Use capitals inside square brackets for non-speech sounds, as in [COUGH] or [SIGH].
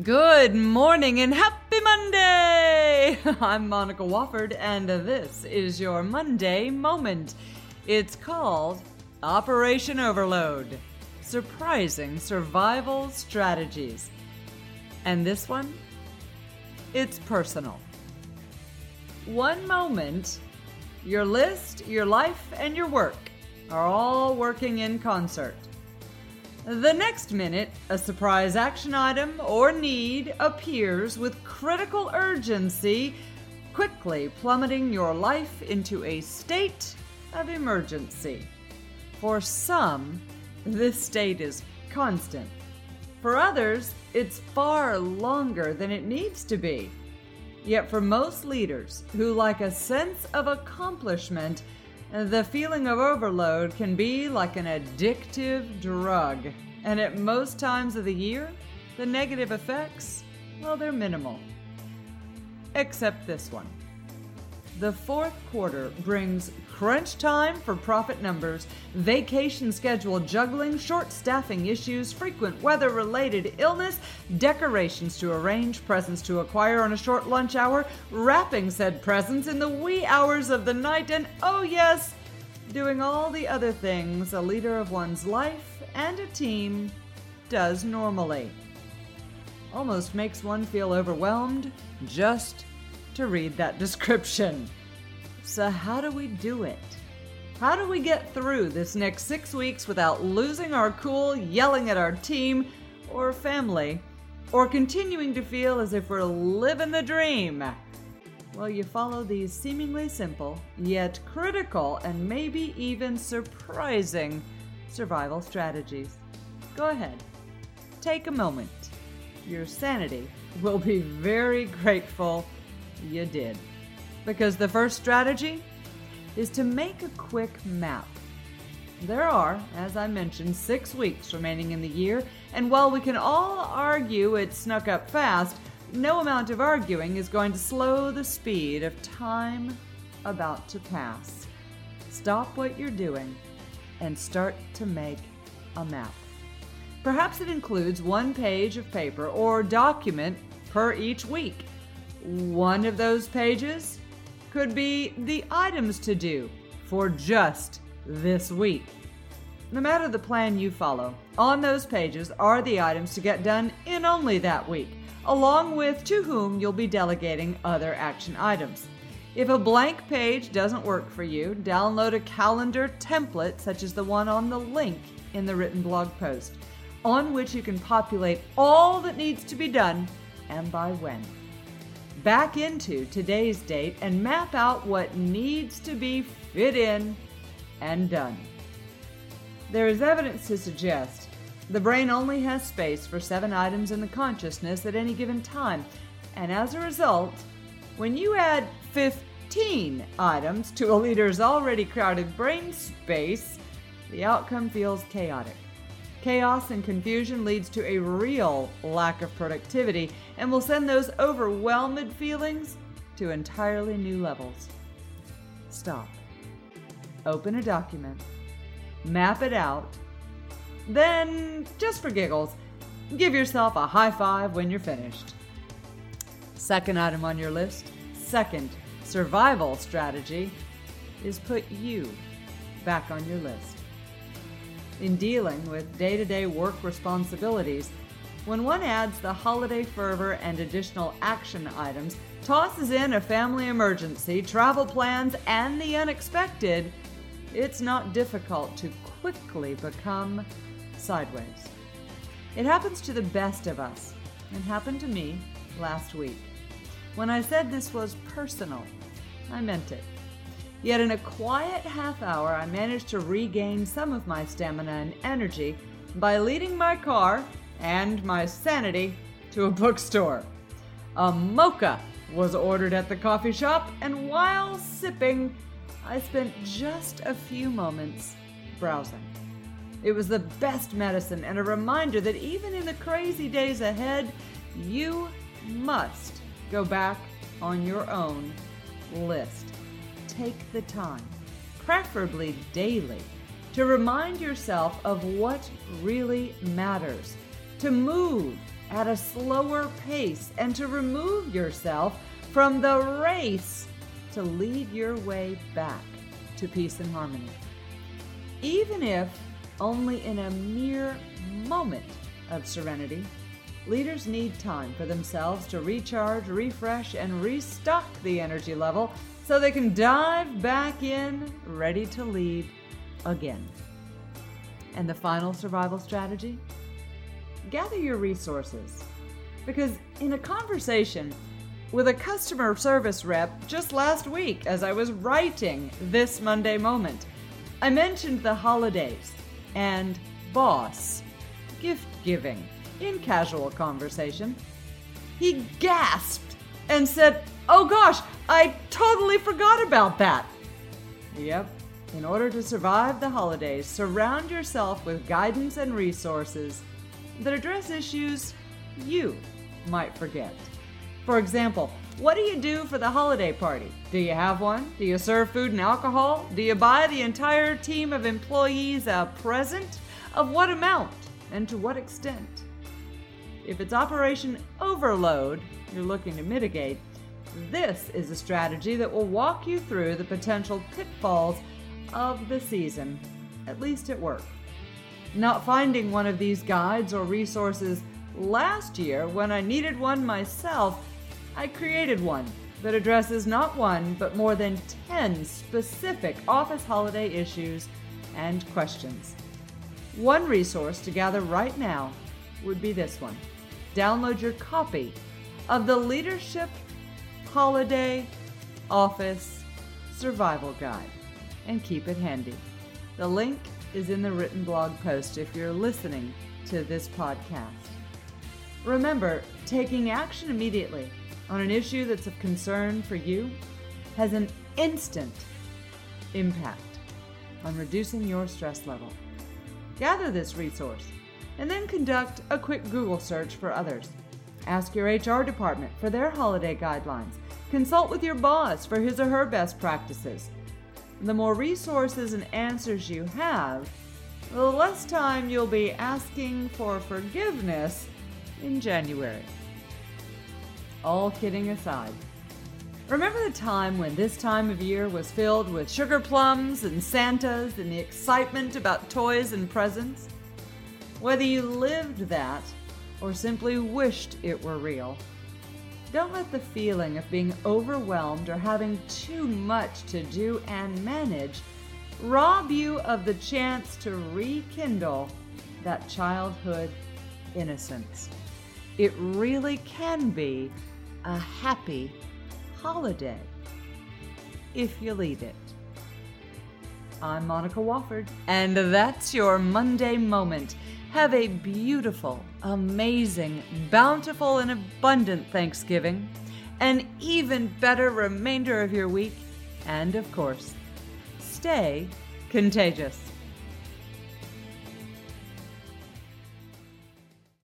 Good morning and happy Monday! [LAUGHS] I'm Monica Wofford, and this is your Monday Moment. It's called Operation Overload Surprising Survival Strategies. And this one? It's personal. One moment, your list, your life, and your work are all working in concert. The next minute, a surprise action item or need appears with critical urgency, quickly plummeting your life into a state of emergency. For some, this state is constant. For others, it's far longer than it needs to be. Yet, for most leaders who like a sense of accomplishment, the feeling of overload can be like an addictive drug, and at most times of the year, the negative effects, well, they're minimal. Except this one. The fourth quarter brings crunch time for profit numbers, vacation schedule juggling, short staffing issues, frequent weather related illness, decorations to arrange, presents to acquire on a short lunch hour, wrapping said presents in the wee hours of the night, and oh, yes, doing all the other things a leader of one's life and a team does normally. Almost makes one feel overwhelmed just to read that description. So, how do we do it? How do we get through this next six weeks without losing our cool, yelling at our team or family, or continuing to feel as if we're living the dream? Well, you follow these seemingly simple, yet critical and maybe even surprising survival strategies. Go ahead, take a moment. Your sanity will be very grateful you did. Because the first strategy is to make a quick map. There are, as I mentioned, six weeks remaining in the year, and while we can all argue it snuck up fast, no amount of arguing is going to slow the speed of time about to pass. Stop what you're doing and start to make a map. Perhaps it includes one page of paper or document per each week. One of those pages could be the items to do for just this week. No matter the plan you follow, on those pages are the items to get done in only that week, along with to whom you'll be delegating other action items. If a blank page doesn't work for you, download a calendar template such as the one on the link in the written blog post, on which you can populate all that needs to be done and by when back into today's date and map out what needs to be fit in and done. There is evidence to suggest the brain only has space for seven items in the consciousness at any given time, and as a result, when you add 15 items to a leader's already crowded brain space, the outcome feels chaotic. Chaos and confusion leads to a real lack of productivity and will send those overwhelmed feelings to entirely new levels. Stop. Open a document. Map it out. Then, just for giggles, give yourself a high five when you're finished. Second item on your list, second survival strategy, is put you back on your list in dealing with day to day work responsibilities, when one adds the holiday fervor and additional action items, tosses in a family emergency, travel plans, and the unexpected, it's not difficult to quickly become sideways. It happens to the best of us, It happened to me last week. When I said this was personal, I meant it. Yet in a quiet half hour, I managed to regain some of my stamina and energy by leading my car and my sanity to a [LAUGHS] bookstore. A mocha was ordered at the coffee shop, and while sipping, I spent just a few moments browsing. It was the best medicine and a reminder that even in the crazy days ahead, you must go back on your own list take the time, preferably daily, to remind yourself of what really matters, to move at a slower pace and to remove yourself from the race to lead your way back to peace and harmony. Even if only in a mere moment of serenity, leaders need time for themselves to recharge, refresh, and restock the energy level so they can dive back in, ready to lead again. And the final survival strategy? Gather your resources. Because in a conversation with a customer service rep just last week as I was writing this Monday moment, I mentioned the holidays and boss gift giving in casual conversation. He gasped and said, Oh gosh, I totally forgot about that. Yep, in order to survive the holidays, surround yourself with guidance and resources that address issues you might forget. For example, what do you do for the holiday party? Do you have one? Do you serve food and alcohol? Do you buy the entire team of employees a present? Of what amount and to what extent? If it's Operation Overload you're looking to mitigate, this is a strategy that will walk you through the potential pitfalls of the season, at least at work. Not finding one of these guides or resources last year when I needed one myself, I created one that addresses not one, but more than 10 specific office holiday issues and questions. One resource to gather right now would be this one. Download your copy of the Leadership Holiday Office Survival Guide and keep it handy. The link is in the written blog post if you're listening to this podcast. Remember, taking action immediately on an issue that's of concern for you has an instant impact on reducing your stress level. Gather this resource and then conduct a quick Google search for others. Ask your HR department for their holiday guidelines. Consult with your boss for his or her best practices. The more resources and answers you have, the less time you'll be asking for forgiveness in January. All kidding aside, remember the time when this time of year was filled with sugar plums and Santas and the excitement about toys and presents? Whether you lived that or simply wished it were real, don't let the feeling of being overwhelmed or having too much to do and manage rob you of the chance to rekindle that childhood innocence. It really can be a happy holiday if you lead it. I'm Monica Wofford, and that's your Monday moment. Have a beautiful, amazing, bountiful, and abundant Thanksgiving, an even better remainder of your week, and of course, stay contagious.